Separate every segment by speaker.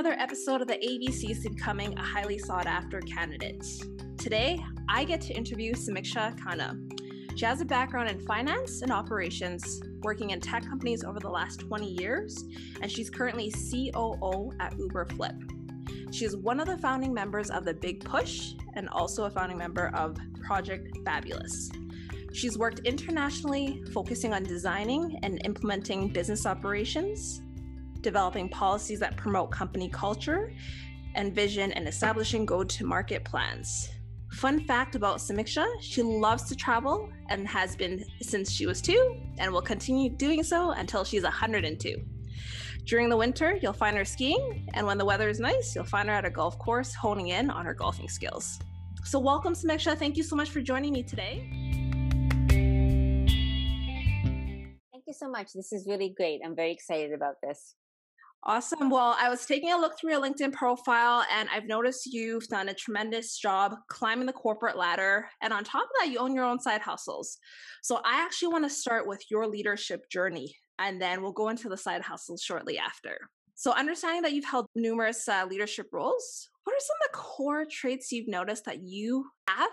Speaker 1: another episode of the ABCs becoming a highly sought after candidate. Today, I get to interview Samiksha Khanna. She has a background in finance and operations, working in tech companies over the last 20 years, and she's currently COO at Uberflip. She is one of the founding members of the Big Push and also a founding member of Project Fabulous. She's worked internationally, focusing on designing and implementing business operations, developing policies that promote company culture and vision, and establishing go to market plans. Fun fact about Samiksha she loves to travel and has been since she was two and will continue doing so until she's 102. During the winter, you'll find her skiing, and when the weather is nice, you'll find her at a golf course honing in on her golfing skills. So, welcome, Samiksha. Thank you so much for joining me today.
Speaker 2: Thank you so much. This is really great. I'm very excited about this.
Speaker 1: Awesome. Well, I was taking a look through your LinkedIn profile and I've noticed you've done a tremendous job climbing the corporate ladder. And on top of that, you own your own side hustles. So I actually want to start with your leadership journey and then we'll go into the side hustles shortly after. So, understanding that you've held numerous uh, leadership roles, what are some of the core traits you've noticed that you have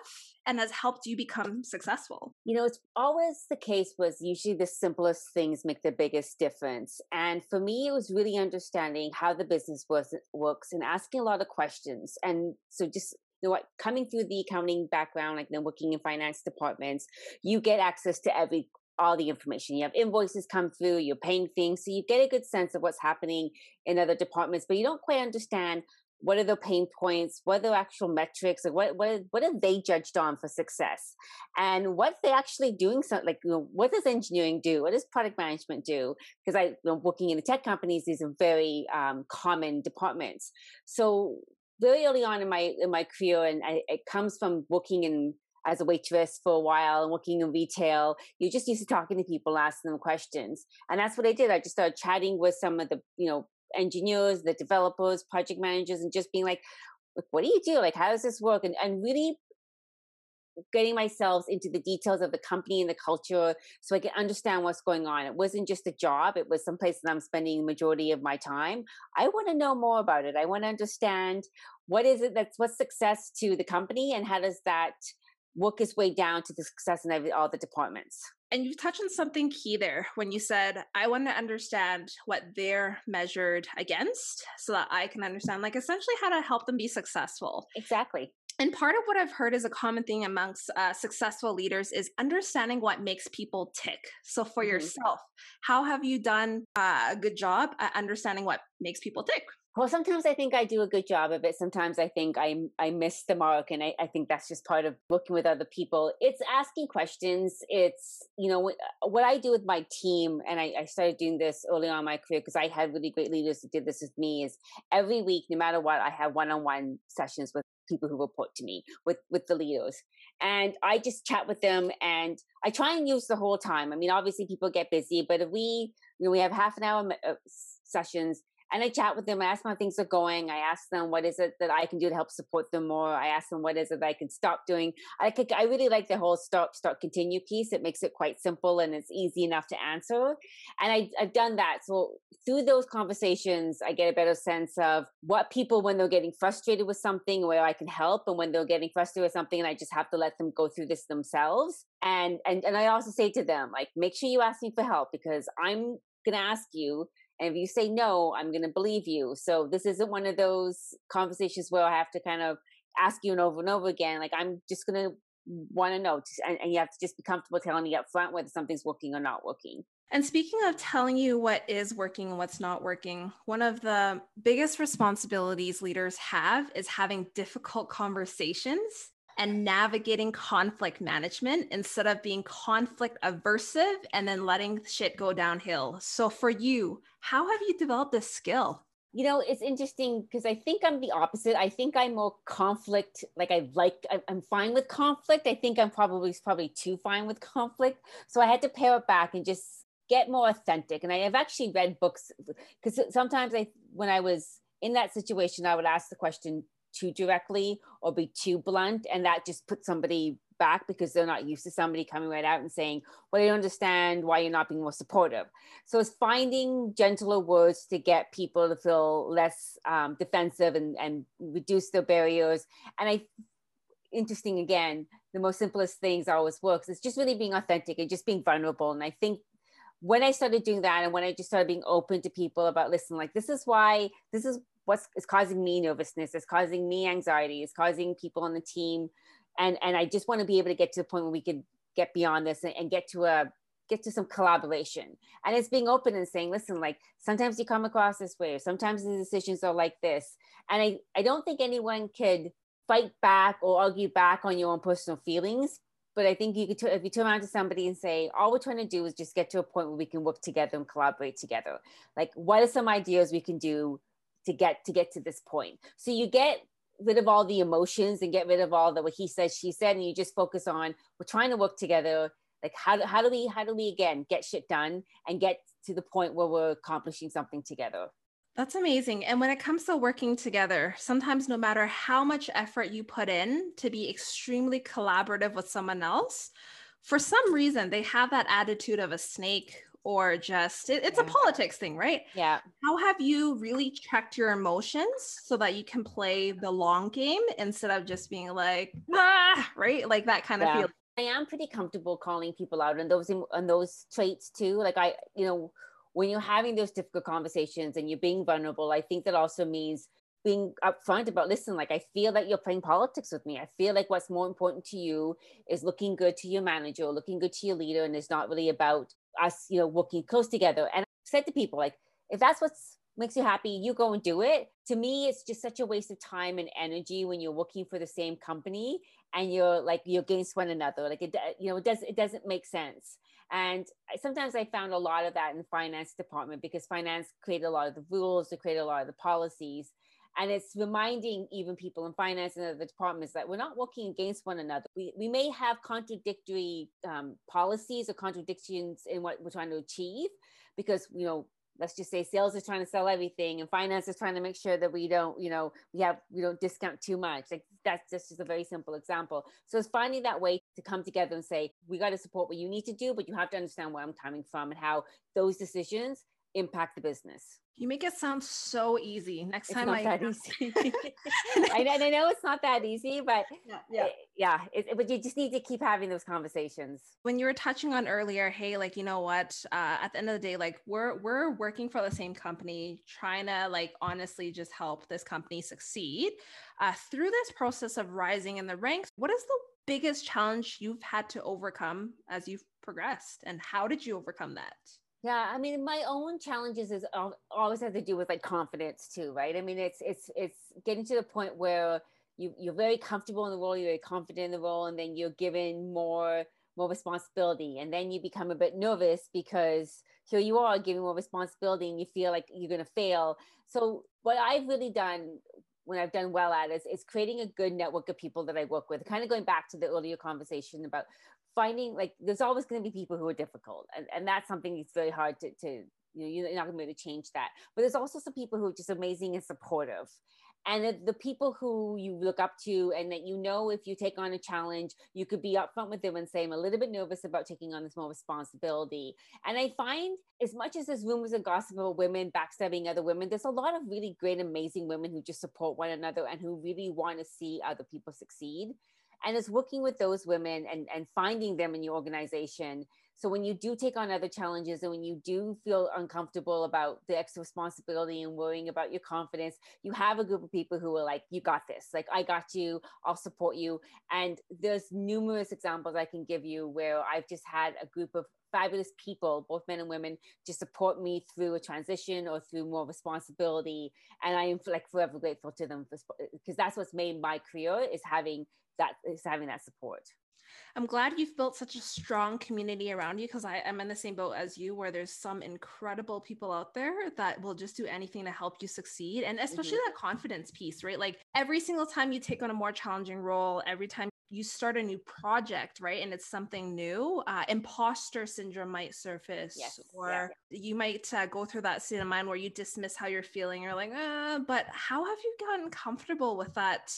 Speaker 1: and has helped you become successful?
Speaker 2: You know, it's always the case was usually the simplest things make the biggest difference. And for me, it was really understanding how the business was, works and asking a lot of questions. And so just you know what coming through the accounting background like then working in finance departments you get access to every all the information. You have invoices come through, you're paying things, so you get a good sense of what's happening in other departments, but you don't quite understand what are the pain points, what are the actual metrics, like what what what are they judged on for success, and what they actually doing. So, like, you know, what does engineering do? What does product management do? Because I, you know, working in the tech companies, these are very um, common departments. So very early on in my in my career, and I, it comes from working in as a waitress for a while and working in retail, you're just used to talking to people, asking them questions. And that's what I did. I just started chatting with some of the, you know, engineers, the developers, project managers, and just being like, what do you do? Like, how does this work? And, and really getting myself into the details of the company and the culture so I can understand what's going on. It wasn't just a job, it was some place that I'm spending the majority of my time. I want to know more about it. I want to understand what is it that's what's success to the company and how does that work its way down to the success in every, all the departments.
Speaker 1: And you've touched on something key there when you said, I want to understand what they're measured against so that I can understand, like, essentially how to help them be successful.
Speaker 2: Exactly.
Speaker 1: And part of what I've heard is a common thing amongst uh, successful leaders is understanding what makes people tick. So, for mm-hmm. yourself, how have you done uh, a good job at understanding what makes people tick?
Speaker 2: Well, sometimes I think I do a good job of it. Sometimes I think I I miss the mark, and I, I think that's just part of working with other people. It's asking questions. It's you know what I do with my team, and I, I started doing this early on in my career because I had really great leaders who did this with me. Is every week, no matter what, I have one on one sessions with people who report to me with with the leaders and i just chat with them and i try and use the whole time i mean obviously people get busy but if we you know we have half an hour uh, sessions and I chat with them. I ask them how things are going. I ask them what is it that I can do to help support them more. I ask them what is it that I can stop doing. I could, I really like the whole stop, start, continue piece. It makes it quite simple and it's easy enough to answer. And I, I've done that. So through those conversations, I get a better sense of what people when they're getting frustrated with something, where I can help, and when they're getting frustrated with something, and I just have to let them go through this themselves. And and and I also say to them like, make sure you ask me for help because I'm gonna ask you and if you say no, I'm going to believe you. So this isn't one of those conversations where I have to kind of ask you and over and over again. Like I'm just going to want to know, and, and you have to just be comfortable telling me up front whether something's working or not working.
Speaker 1: And speaking of telling you what is working and what's not working, one of the biggest responsibilities leaders have is having difficult conversations and navigating conflict management instead of being conflict aversive and then letting shit go downhill. So, for you, how have you developed this skill?
Speaker 2: You know, it's interesting because I think I'm the opposite. I think I'm more conflict. Like I like, I'm fine with conflict. I think I'm probably probably too fine with conflict. So I had to pare it back and just get more authentic. And I have actually read books because sometimes I, when I was in that situation, I would ask the question, too directly or be too blunt and that just puts somebody back because they're not used to somebody coming right out and saying well i don't understand why you're not being more supportive. So it's finding gentler words to get people to feel less um, defensive and, and reduce their barriers. And i interesting again the most simplest things always works it's just really being authentic and just being vulnerable. And i think when I started doing that and when I just started being open to people about listen, like this is why this is what's is causing me nervousness, it's causing me anxiety, it's causing people on the team. And and I just want to be able to get to the point where we can get beyond this and, and get to a get to some collaboration. And it's being open and saying, listen, like sometimes you come across this way, or sometimes the decisions are like this. And I, I don't think anyone could fight back or argue back on your own personal feelings but I think you could, if you turn around to somebody and say, all we're trying to do is just get to a point where we can work together and collaborate together. Like, what are some ideas we can do to get to get to this point? So you get rid of all the emotions and get rid of all the what he said, she said, and you just focus on we're trying to work together. Like, how, how do we how do we again get shit done and get to the point where we're accomplishing something together?
Speaker 1: That's amazing. And when it comes to working together, sometimes no matter how much effort you put in to be extremely collaborative with someone else, for some reason they have that attitude of a snake or just it, it's yeah. a politics thing, right?
Speaker 2: Yeah.
Speaker 1: How have you really checked your emotions so that you can play the long game instead of just being like, ah, right? Like that kind yeah. of feel.
Speaker 2: I am pretty comfortable calling people out on those on those traits too. Like I, you know, when you're having those difficult conversations and you're being vulnerable, I think that also means being upfront about listen like i feel like you're playing politics with me i feel like what's more important to you is looking good to your manager or looking good to your leader and it's not really about us you know working close together. And i said to people like if that's what makes you happy you go and do it. To me it's just such a waste of time and energy when you're working for the same company and you're like you're against one another. Like it you know it does it doesn't make sense. And sometimes I found a lot of that in the finance department because finance created a lot of the rules, they created a lot of the policies. And it's reminding even people in finance and other departments that we're not working against one another. We, we may have contradictory um, policies or contradictions in what we're trying to achieve because, you know, let's just say sales is trying to sell everything and finance is trying to make sure that we don't you know we have we don't discount too much like that's just just a very simple example so it's finding that way to come together and say we got to support what you need to do but you have to understand where i'm coming from and how those decisions impact the business
Speaker 1: you make it sound so easy. Next
Speaker 2: it's
Speaker 1: time
Speaker 2: I that easy. I, know, I know it's not that easy, but yeah, yeah, it, yeah it, but you just need to keep having those conversations.
Speaker 1: When you were touching on earlier, hey, like you know what? Uh, at the end of the day, like we're we're working for the same company, trying to like honestly just help this company succeed. Uh, through this process of rising in the ranks, what is the biggest challenge you've had to overcome as you've progressed, and how did you overcome that?
Speaker 2: Yeah, I mean, my own challenges is always have to do with like confidence too, right? I mean, it's it's it's getting to the point where you you're very comfortable in the role, you're very confident in the role, and then you're given more more responsibility, and then you become a bit nervous because here you are giving more responsibility, and you feel like you're going to fail. So, what I've really done when I've done well at is, is creating a good network of people that I work with. Kind of going back to the earlier conversation about finding like there's always going to be people who are difficult and, and that's something that's very hard to, to you know you're not going to be able to change that. But there's also some people who are just amazing and supportive. And the, the, people who you look up to and that you know if you take on a challenge you could be upfront with them and say i'm a little bit nervous about taking on this more responsibility. And i find as much as there's rumors and gossip about women backstabbing other women there's a lot of really great amazing women who just support one another and who really want to see other people succeed and it's working with those women and, and finding them in your organization. So when you do take on other challenges and when you do feel uncomfortable about the extra responsibility and worrying about your confidence you have a group of people who are like you got this. Like i got you. I'll support you. And there's numerous examples i can give you where i've just had a group of fabulous people, both men and women, to support me through a transition or through more responsibility. And I am like forever grateful to them because that's what's made my career is having that is having that support.
Speaker 1: I'm glad you've built such a strong community around you because I am in the same boat as you, where there's some incredible people out there that will just do anything to help you succeed. And especially mm-hmm. that confidence piece, right? Like every single time you take on a more challenging role, every time you start a new project, right? And it's something new, uh, imposter syndrome might surface,
Speaker 2: yes,
Speaker 1: or
Speaker 2: yeah.
Speaker 1: you might uh, go through that state of mind where you dismiss how you're feeling. You're like, uh, but how have you gotten comfortable with that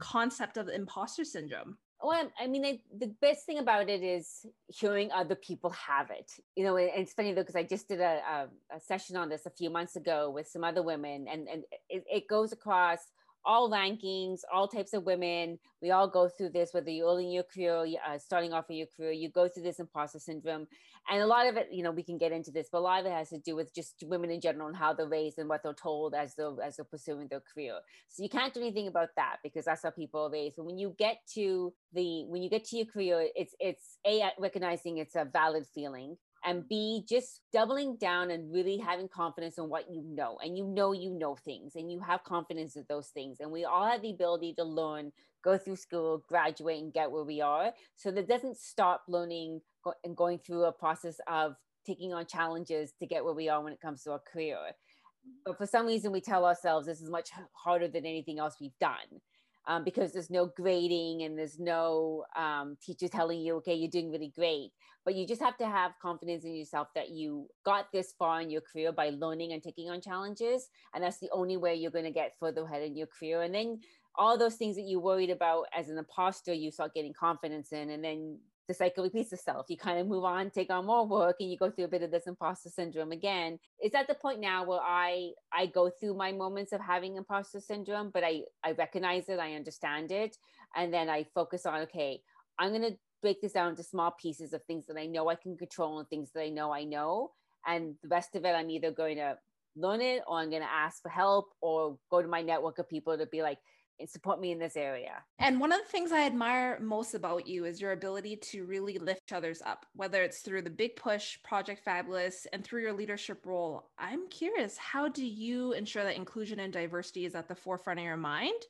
Speaker 1: concept of imposter syndrome?
Speaker 2: Oh, well, I mean, I, the best thing about it is hearing other people have it. You know, and it's funny though because I just did a, a, a, session on this a few months ago with some other women, and and it, it goes across all rankings, all types of women. We all go through this, whether you're early in your career, uh, starting off in your career, you go through this imposter syndrome. And a lot of it, you know, we can get into this, but a lot of it has to do with just women in general and how they're raised and what they're told as they're, as they're pursuing their career. So you can't do anything about that because that's how people are raised. But when you get to the, when you get to your career, it's, it's A, recognizing it's a valid feeling and B, just doubling down and really having confidence in what you know. And you know, you know things and you have confidence in those things. And we all have the ability to learn, go through school, graduate, and get where we are. So that doesn't stop learning and going through a process of taking on challenges to get where we are when it comes to our career. Mm-hmm. But for some reason, we tell ourselves this is much harder than anything else we've done um, because there's no grading and there's no um, teacher telling you, okay, you're doing really great. But you just have to have confidence in yourself that you got this far in your career by learning and taking on challenges. And that's the only way you're going to get further ahead in your career. And then all those things that you worried about as an imposter, you start getting confidence in. And then the cycle repeats itself. You kind of move on, take on more work, and you go through a bit of this imposter syndrome again. It's at the point now where I I go through my moments of having imposter syndrome, but I I recognize it, I understand it, and then I focus on okay, I'm gonna break this down into small pieces of things that I know I can control and things that I know I know, and the rest of it I'm either going to learn it or I'm to ask for help or go to my network of people to be like support me in this area.
Speaker 1: And one of the things I admire most about you is your ability to really lift others up, whether it's through the big push, Project Fabulous, and through your leadership role. I'm curious, how do you ensure that inclusion and diversity is at the forefront of your mind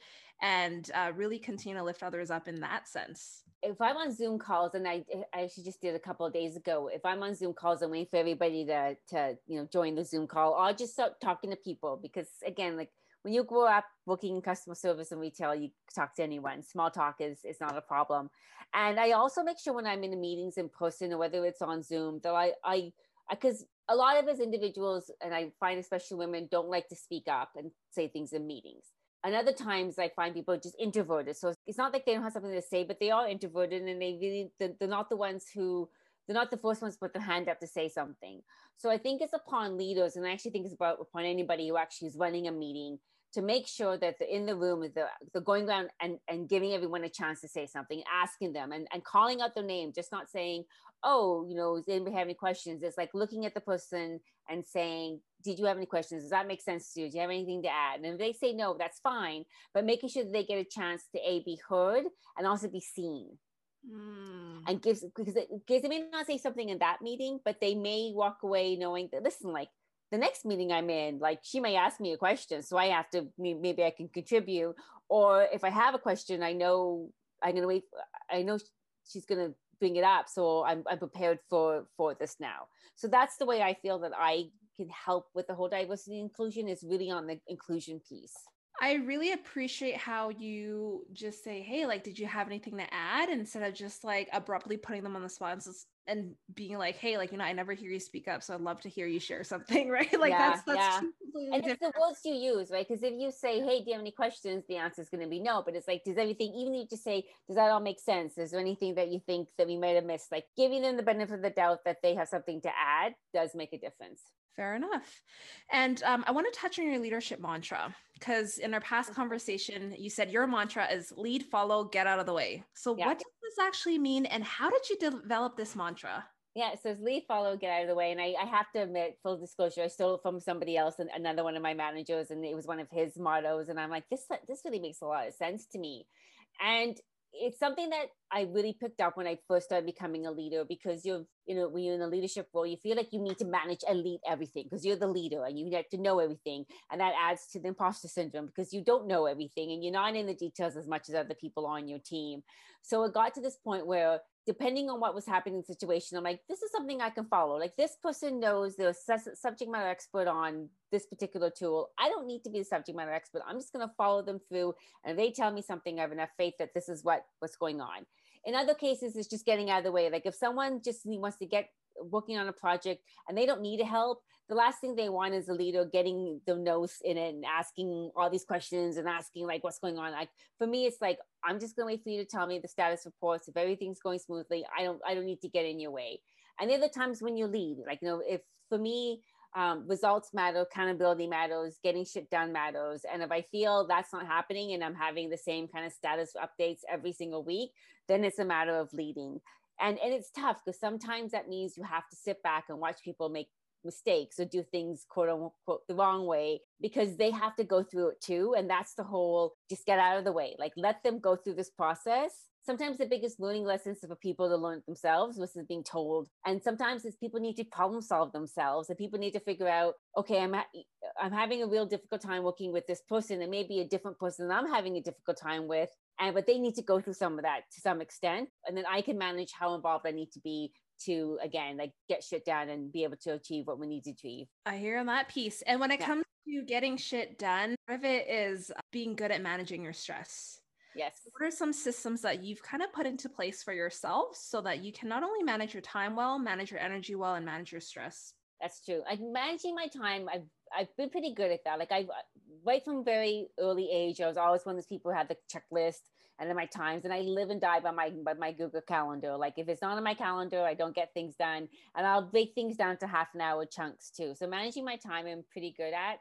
Speaker 1: and uh, really continue to lift others up in that sense?
Speaker 2: If I'm on Zoom calls, and I, I actually just did a couple of days ago, if I'm on Zoom calls and waiting for everybody to, to you know join the Zoom call, I'll just start talking to people because again, like when you grow up working in customer service and retail, you talk to anyone. Small talk is, is not a problem. And I also make sure when I'm in the meetings in person or whether it's on Zoom that I, I, because a lot of us individuals, and I find especially women, don't like to speak up and say things in meetings. And other times I find people just introverted. So it's not like they don't have something to say, but they are introverted and they really, they're not the ones who, they're not the first ones to put their hand up to say something. So I think it's upon leaders, and I actually think it's about upon anybody who actually is running a meeting to make sure that the, in the room is the, the going around and, and giving everyone a chance to say something, asking them and, and calling out their name, just not saying, oh, you know, does anybody have any questions? It's like looking at the person and saying, did you have any questions? Does that make sense to you? Do you have anything to add? And if they say no, that's fine, but making sure that they get a chance to A, be heard and also be seen. Mm. And gives because it, because they may not say something in that meeting, but they may walk away knowing that listen, like the next meeting I'm in, like she may ask me a question, so I have to maybe I can contribute. Or if I have a question, I know I'm gonna wait. I know she's gonna bring it up, so I'm I'm prepared for for this now. So that's the way I feel that I can help with the whole diversity inclusion is really on the inclusion piece.
Speaker 1: I really appreciate how you just say, "Hey, like, did you have anything to add?" instead of just like abruptly putting them on the spot and being like, "Hey, like, you know, I never hear you speak up, so I'd love to hear you share something." Right? Like,
Speaker 2: yeah,
Speaker 1: that's that's
Speaker 2: yeah. and it's the words you use, right? Because if you say, "Hey, do you have any questions?" the answer is going to be no. But it's like, does everything, even if you just say, "Does that all make sense?" Is there anything that you think that we might have missed? Like, giving them the benefit of the doubt that they have something to add does make a difference.
Speaker 1: Fair enough. And um, I want to touch on your leadership mantra because in our past conversation, you said your mantra is lead, follow, get out of the way. So, yeah. what does this actually mean? And how did you develop this mantra?
Speaker 2: Yeah, it says lead, follow, get out of the way. And I, I have to admit, full disclosure, I stole it from somebody else and another one of my managers, and it was one of his mottos. And I'm like, this this really makes a lot of sense to me. And it's something that I really picked up when I first started becoming a leader because you're, you know, when you're in a leadership role, you feel like you need to manage and lead everything because you're the leader and you have to know everything. And that adds to the imposter syndrome because you don't know everything and you're not in the details as much as other people on your team. So it got to this point where depending on what was happening in the situation, I'm like, this is something I can follow. Like this person knows the subject matter expert on this particular tool. I don't need to be the subject matter expert. I'm just going to follow them through. And they tell me something, I have enough faith that this is what what's going on. In other cases, it's just getting out of the way. Like if someone just wants to get working on a project and they don't need help, the last thing they want is a leader getting the nose in it and asking all these questions and asking like what's going on. Like for me, it's like I'm just gonna wait for you to tell me the status reports. If everything's going smoothly, I don't I don't need to get in your way. And the times when you lead, like you know, if for me, um, results matter, accountability matters, getting shit done matters. And if I feel that's not happening and I'm having the same kind of status updates every single week, then it's a matter of leading. And, and it's tough because sometimes that means you have to sit back and watch people make mistakes or do things quote unquote the wrong way because they have to go through it too. And that's the whole just get out of the way. Like let them go through this process. Sometimes the biggest learning lessons for people to learn themselves versus being told. And sometimes it's people need to problem solve themselves and people need to figure out, okay, I'm, ha- I'm having a real difficult time working with this person. It may be a different person I'm having a difficult time with. And but they need to go through some of that to some extent. And then I can manage how involved I need to be to again like get shit done and be able to achieve what we need to achieve.
Speaker 1: I hear that piece. And when it yeah. comes to getting shit done, part of it is being good at managing your stress.
Speaker 2: Yes.
Speaker 1: What are some systems that you've kind of put into place for yourself so that you can not only manage your time well, manage your energy well, and manage your stress?
Speaker 2: That's true. Like managing my time, I've I've been pretty good at that. Like I right from very early age, I was always one of those people who had the checklist and then my times and i live and die by my by my google calendar like if it's not on my calendar i don't get things done and i'll break things down to half an hour chunks too so managing my time i'm pretty good at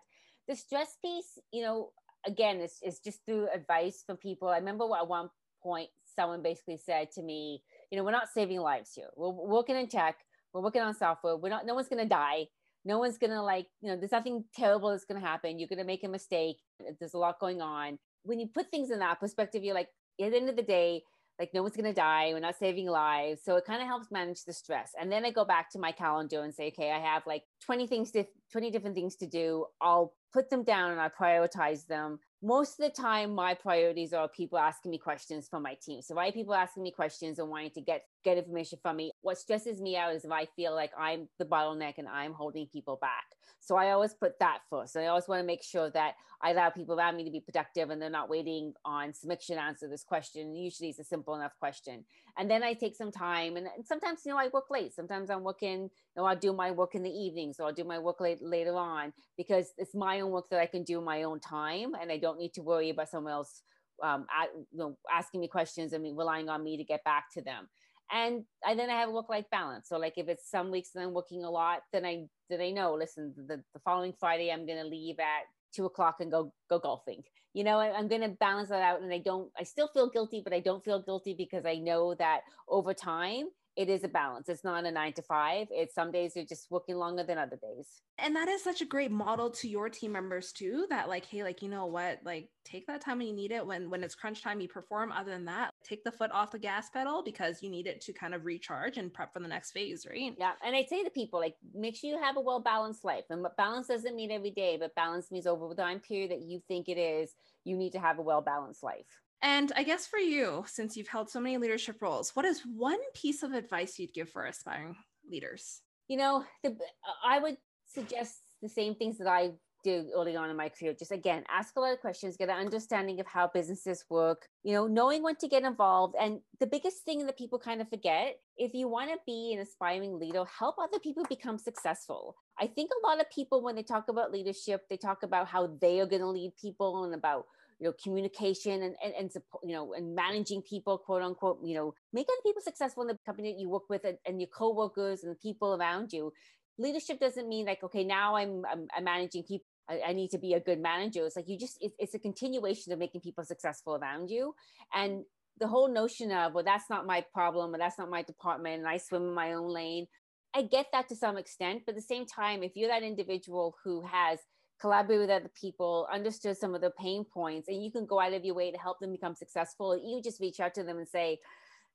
Speaker 2: the stress piece you know again it's, it's just through advice from people. I remember at one point someone basically said to me you know we're not saving lives here. We're working in tech. We're working on software. We're not no one's going to die. No one's gonna like you know there's nothing terrible that's gonna happen. You're gonna make a mistake. There's a lot going on. When you put things in that perspective you're like at the end of the day, like no one's going to die. We're not saving lives. So it kind of helps manage the stress. And then I go back to my calendar and say, okay, I have like 20 things to 20 different things to do. I'll put them down and I prioritize them most of the time my priorities are people asking me questions from my team so why people asking me questions and wanting to get get information from me. What stresses me out is if i feel like i'm the bottleneck and i'm holding people back. So i always put that first. I always want to make sure that i allow people around me to be productive and they're not waiting on submission answer this question. Usually it's a simple enough question. And then i take some time and, and sometimes you know i work late. Sometimes i'm working you know i'll do my work in the evening. So i'll do my work late later on because it's my own work that i can do my own time and i don't need to worry about someone else um, at, you know, asking me questions and relying on me to get back to them. And, and then I have a work-life balance. So like if it's some weeks that I'm working a lot, then I then I know, listen, the, the following Friday I'm gonna leave at two o'clock and go go golfing. You know, I, I'm gonna balance that out and I don't I still feel guilty, but I don't feel guilty because I know that over time it is a balance. It's not a nine to five. It's some days you're just working longer than other days.
Speaker 1: And that is such a great model to your team members too. That like, hey, like you know what, like take that time when you need it. When when it's crunch time, you perform. Other than that, take the foot off the gas pedal because you need it to kind of recharge and prep for the next phase, right?
Speaker 2: Yeah. And I say to people, like, make sure you have a well balanced life. And balance doesn't mean every day, but balance means over the time period that you think it is. You need to have a well balanced life.
Speaker 1: And I guess for you, since you've held so many leadership roles, what is one piece of advice you'd give for aspiring leaders?
Speaker 2: You know, the, I would suggest the same things that I did early on in my career. Just again, ask a lot of questions, get an understanding of how businesses work, you know, knowing when to get involved. And the biggest thing that people kind of forget if you want to be an aspiring leader, help other people become successful. I think a lot of people, when they talk about leadership, they talk about how they are going to lead people and about you know communication and and, and support, you know and managing people quote unquote you know make other people successful in the company that you work with and, and your coworkers and the people around you. Leadership doesn't mean like okay now i'm i'm, I'm managing people I, need to be a good manager. It's like you just it, it's a continuation of making people successful around you. And the whole notion of well that's not my problem or that's not my department and i swim in my own lane i get that to some extent. But at the same time if you're that individual who has collaborate with other people, understood some of the pain points, and you can go out of your way to help them become successful. You just reach out to them and say,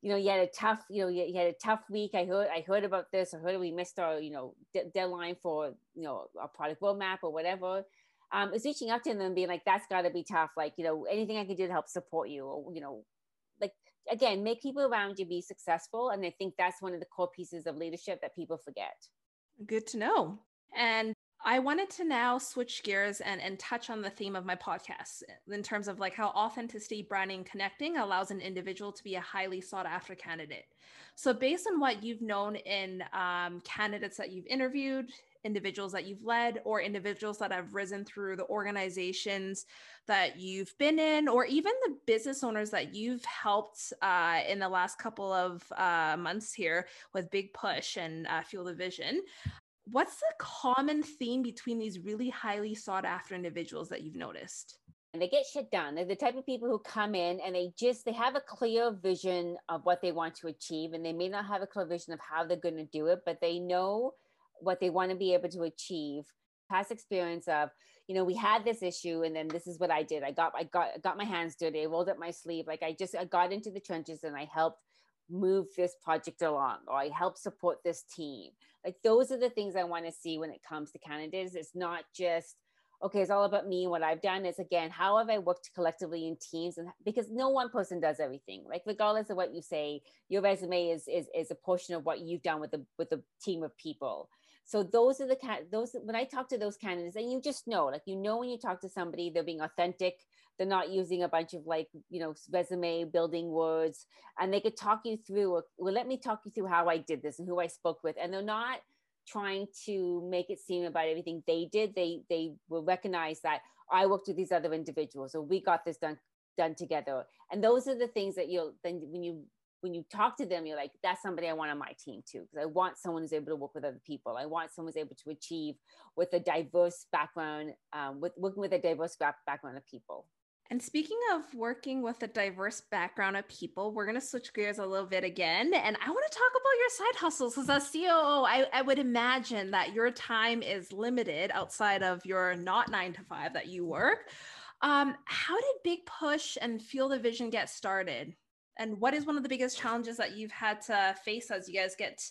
Speaker 2: you know, you had a tough, you know, you had a tough week. I heard, I heard about this. I heard we missed our, you know, de- deadline for, you know, our product roadmap or whatever. Um, it's reaching out to them and being like, that's got to be tough. Like, you know, anything I can do to help support you, or you know, like again make people around you be successful and i think that's one of the core pieces of leadership that people forget
Speaker 1: good to know and I wanted to now switch gears and, and touch on the theme of my podcast in terms of like how authenticity, branding, connecting allows an individual to be a highly sought after candidate. So, based on what you've known in um, candidates that you've interviewed, individuals that you've led, or individuals that have risen through the organizations that you've been in, or even the business owners that you've helped uh, in the last couple of uh, months here with Big Push and uh, Fuel the Vision, what's the common theme between these really highly sought after individuals that you've noticed?
Speaker 2: and they get shit done. They're the type of people who come in and they just they have a clear vision of what they want to achieve, and they may not have a clear vision of how they're going to do it, but they know what they want to be able to achieve. Past experience of, you know, we had this issue, and then this is what I did. I got I got got my hands dirty. I rolled up my sleeve. Like I just I got into the trenches and I helped move this project along, or I helped support this team like those are the things I want to see when it comes to candidates. It's not just okay, it's all about me and what I've done. It's again, how have I worked collectively in teams? And because no one person does everything. Like regardless of what you say, your resume is is is a portion of what you've done with the with the team of people. So those are the kind those when I talk to those candidates, and you just know, like you know when you talk to somebody, they're being authentic, they're not using a bunch of like you know resume building words and they could talk you through well let me talk you through how i did this and who i spoke with and they're not trying to make it seem about everything they did. They they will recognize that i worked with these other individuals or we got this done done together. And those are the things that you'll then when you when you talk to them you're like that's somebody i want on my team too because i want someone who's able to work with other people. I want someone who's able to achieve with a diverse background um, with working with a diverse background of people
Speaker 1: and speaking of working with a diverse background of people, we're going to switch gears a little bit again. And I want to talk about your side hustles. As a COO, I, I would imagine that your time is limited outside of your not nine to five that you work. Um, how did Big Push and Fuel the Vision get started? And what is one of the biggest challenges that you've had to face as you guys get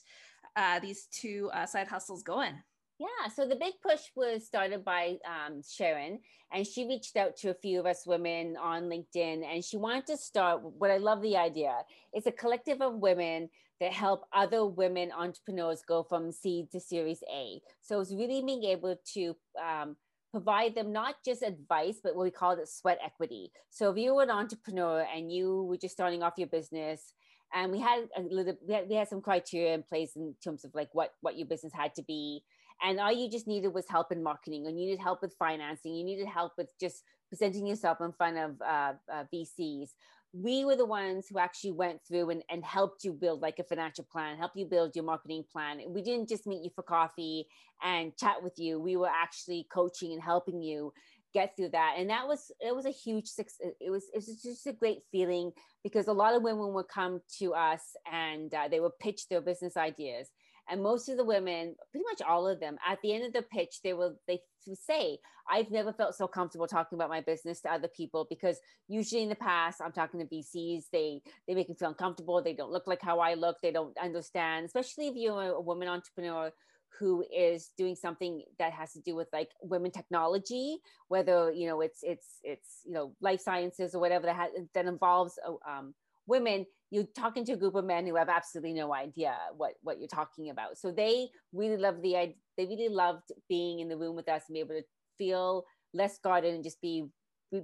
Speaker 1: uh, these two uh, side hustles going?
Speaker 2: Yeah, so the big push was started by um, Sharon, and she reached out to a few of us women on LinkedIn, and she wanted to start what I love the idea. It's a collective of women that help other women entrepreneurs go from seed to Series A. So it's really being able to um, provide them not just advice, but what we call it sweat equity. So if you were an entrepreneur and you were just starting off your business, and we had a little, we had, we had some criteria in place in terms of like what what your business had to be and all you just needed was help in marketing and you needed help with financing you needed help with just presenting yourself in front of uh, uh, vcs we were the ones who actually went through and, and helped you build like a financial plan help you build your marketing plan. We didn't just meet you for coffee and chat with you. We were actually coaching and helping you get through that and that was it was a huge success it was it was just a great feeling because a lot of women would come to us and uh, they would pitch their business ideas and most of the women pretty much all of them at the end of the pitch they will they say i've never felt so comfortable talking about my business to other people because usually in the past i'm talking to vcs they they make me feel uncomfortable. They don't look like how i look. They don't understand especially if you're a woman entrepreneur who is doing something that has to do with like women technology whether you know it's it's it's you know life sciences or whatever that has, that involves uh, um, women you're talking to a group of men who have absolutely no idea what what you're talking about. So they really love the they really loved being in the room with us and be able to feel less guarded and just be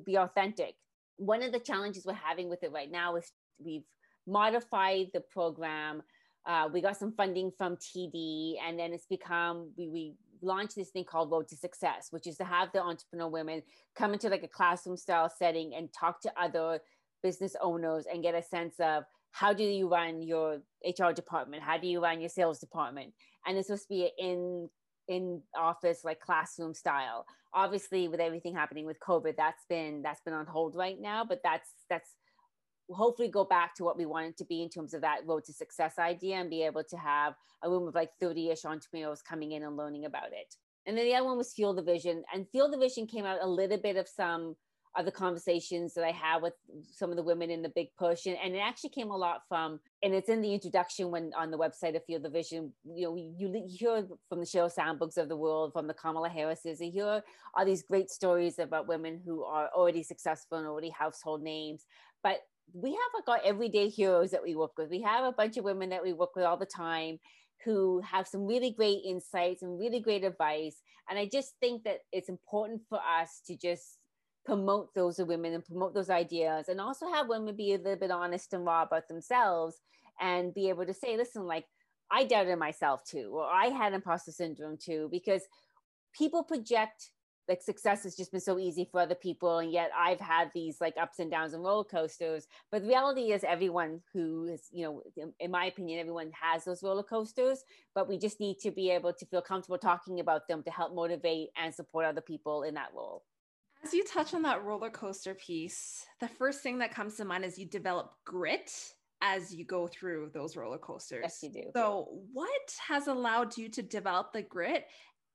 Speaker 2: be authentic. One of the challenges we're having with it right now is we've modified the program uh, we got some funding from td and then it's become we, we launched this thing called road to success which is to have the entrepreneur women come into like a classroom style setting and talk to other business owners and get a sense of how do you run your HR department? How do you run your sales department? And it's supposed to be in in office like classroom style. Obviously, with everything happening with COVID, that's been that's been on hold right now. But that's that's hopefully go back to what we wanted to be in terms of that road to success idea and be able to have a room of like 30-ish entrepreneurs coming in and learning about it. And then the other one was Fuel the Vision. And Fuel the Vision came out a little bit of some other conversations that I had with some of the women in the big push. And, and, it actually came a lot from, and it's in the introduction when on the website of Fuel the Vision, you know, you, you hear from the Sheryl Sandbergs of the world, from the Kamala Harrises, you hear all these great stories about women who are already successful and already household names. But we have like our everyday heroes that we work with. We have a bunch of women that we work with all the time who have some really great insights and really great advice. And I just think that it's important for us to just promote those women and promote those ideas and also have women be a little bit honest and raw about themselves and be able to say, listen, like I doubted myself too, or I had imposter syndrome too, because people project like success has just been so easy for other people and yet i've had these like ups and downs and roller coasters. But the reality is everyone who is you know in my opinion everyone has those roller coasters but we just need to be able to feel comfortable talking about them to help motivate and support other people in that role
Speaker 1: as you touch on that roller coaster piece the first thing that comes to mind is you develop grit as you go through those roller coasters.
Speaker 2: Yes, you do.
Speaker 1: So, what has allowed you to develop the grit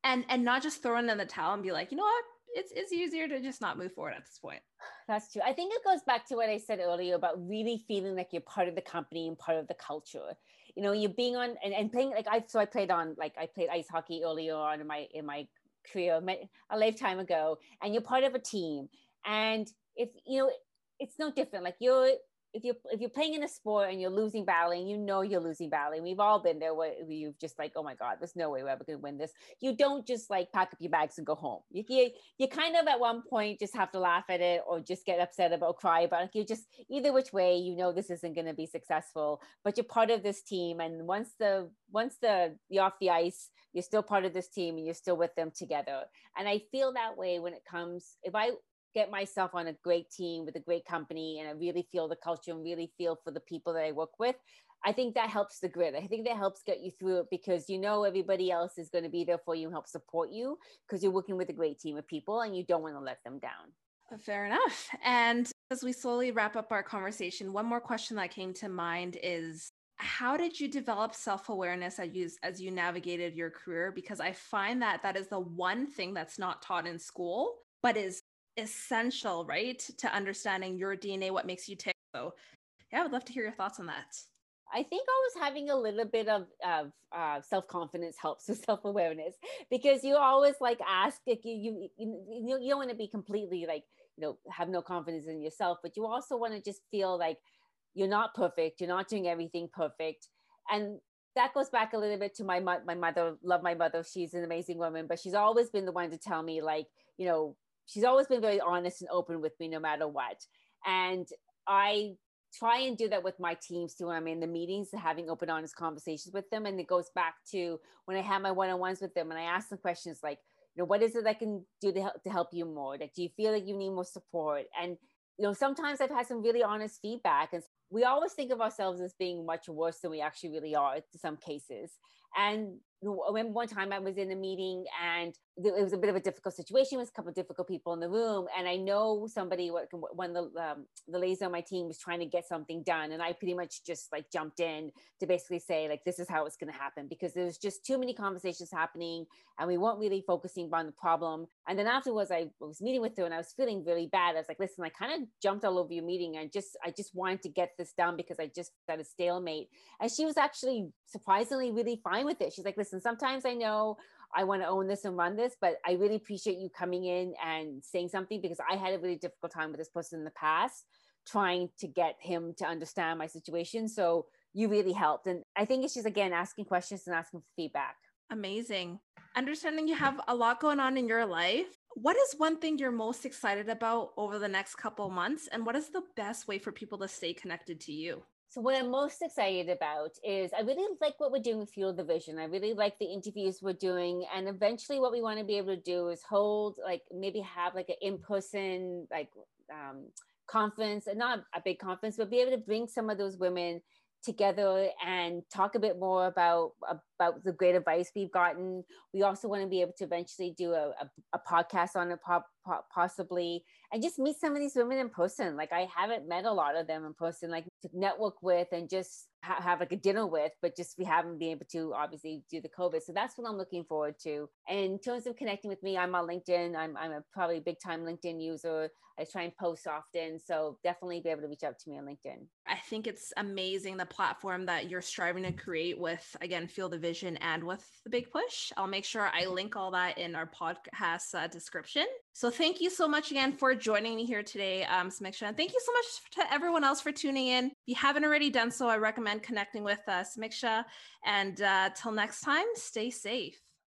Speaker 1: and and not just throw it in the towel and be like, you know what, it's it's easier to just not move forward at this point.
Speaker 2: That's true. I think it goes back to what I said earlier about really feeling like you're part of the company and part of the culture. You know, you're being on and, and playing like I so I played on like I played ice hockey earlier on in my in my career a lifetime ago, and you're part of a team. And if you know, it's no different. Like you're if you're if you're playing in a sport and you're losing battling, you know you're losing battling. We've all been there where you've just like, oh my god, there's no way we're ever gonna win this. You don't just like pack up your bags and go home. You you, you kind of at one point just have to laugh at it or just get upset about, cry about it. You just either which way, you know this isn't gonna be successful, but you're part of this team. And once the once the you're off the ice, you're still part of this team and you're still with them together. And I feel that way when it comes. If I get myself on a great team with a great company and I really feel the culture and really feel for the people that I work with, I think that helps the grit. I think that helps get you through it because you know everybody else is going to be there for you and help support you because you're working with a great team of people and you don't want to let them down.
Speaker 1: Fair enough. And as we slowly wrap up our conversation, one more question that came to mind is how did you develop self-awareness as you as you navigated your career because i find that that is the one thing that's not taught in school but is essential, right, to understanding your DNA, what makes you tick. So, yeah, I would love to hear your thoughts on that.
Speaker 2: I think always having a little bit of, of uh, self confidence helps with self awareness because you always like ask like you you you, you don't want to be completely like you know have no confidence in yourself, but you also want to just feel like you're not perfect, you're not doing everything perfect, and that goes back a little bit to my my mother. Love my mother; she's an amazing woman, but she's always been the one to tell me like you know she's always been very honest and open with me no matter what. And I try and do that with my teams too when I'm in the meetings, having open, honest conversations with them. And it goes back to when I have my one-on-ones with them and I ask them questions like, you know, what is it I can do to help to help you more? Like, do you feel like you need more support? And you know, sometimes I've had some really honest feedback, and we always think of ourselves as being much worse than we actually really are in some cases. And remember one time I was in a meeting and it was a bit of a difficult situation. There was a couple of difficult people in the room, and I know somebody. When the um, the ladies on my team was trying to get something done, and I pretty much just like jumped in to basically say like this is how it's going to happen because there was just too many conversations happening, and we weren't really focusing on the problem. And then afterwards, I was meeting with her, and I was feeling really bad. I was like, listen, I kind of jumped all over your meeting. I just I just wanted to get this done because I just got a stalemate. And she was actually surprisingly really fine with it. She's like, listen, sometimes I know I want to own this and run this, but I really appreciate you coming in and saying something because I had a really difficult time with this person in the past, trying to get him to understand my situation. So you really helped. And I think it's just, again, asking questions and asking for feedback.
Speaker 1: Amazing. Understanding you have a lot going on in your life. What is one thing you're most excited about over the next couple months? And what is the best way for people to stay connected to you?
Speaker 2: So what I'm most excited about is I really like what we're doing with Fuel the Vision. I really like the interviews we're doing. And eventually what we want to be able to do is hold like maybe have like an in-person like um, conference and not a big conference, but be able to bring some of those women together and talk a bit more about about the great advice we've gotten. We also want to be able to eventually do a, a, a podcast on it, po- po- possibly, and just meet some of these women in person. Like I haven't met a lot of them in person, like to network with and just ha- have like a dinner with, but just we haven't been able to obviously do the COVID. So that's what I'm looking forward to. And in terms of connecting with me, I'm on LinkedIn. I'm I'm a probably big time LinkedIn user. I try and post often, so definitely be able to reach out to me on LinkedIn.
Speaker 1: I think it's amazing the platform that you're striving to create with again Fuel the Vision and with the Big Push. I'll make sure I link all that in our podcast uh, description. So thank you so much again for joining me here today, um, Samiksha. And thank you so much to everyone else for tuning in. If you haven't already done so, I recommend connecting with uh, Samiksha. And uh, till next time, stay safe.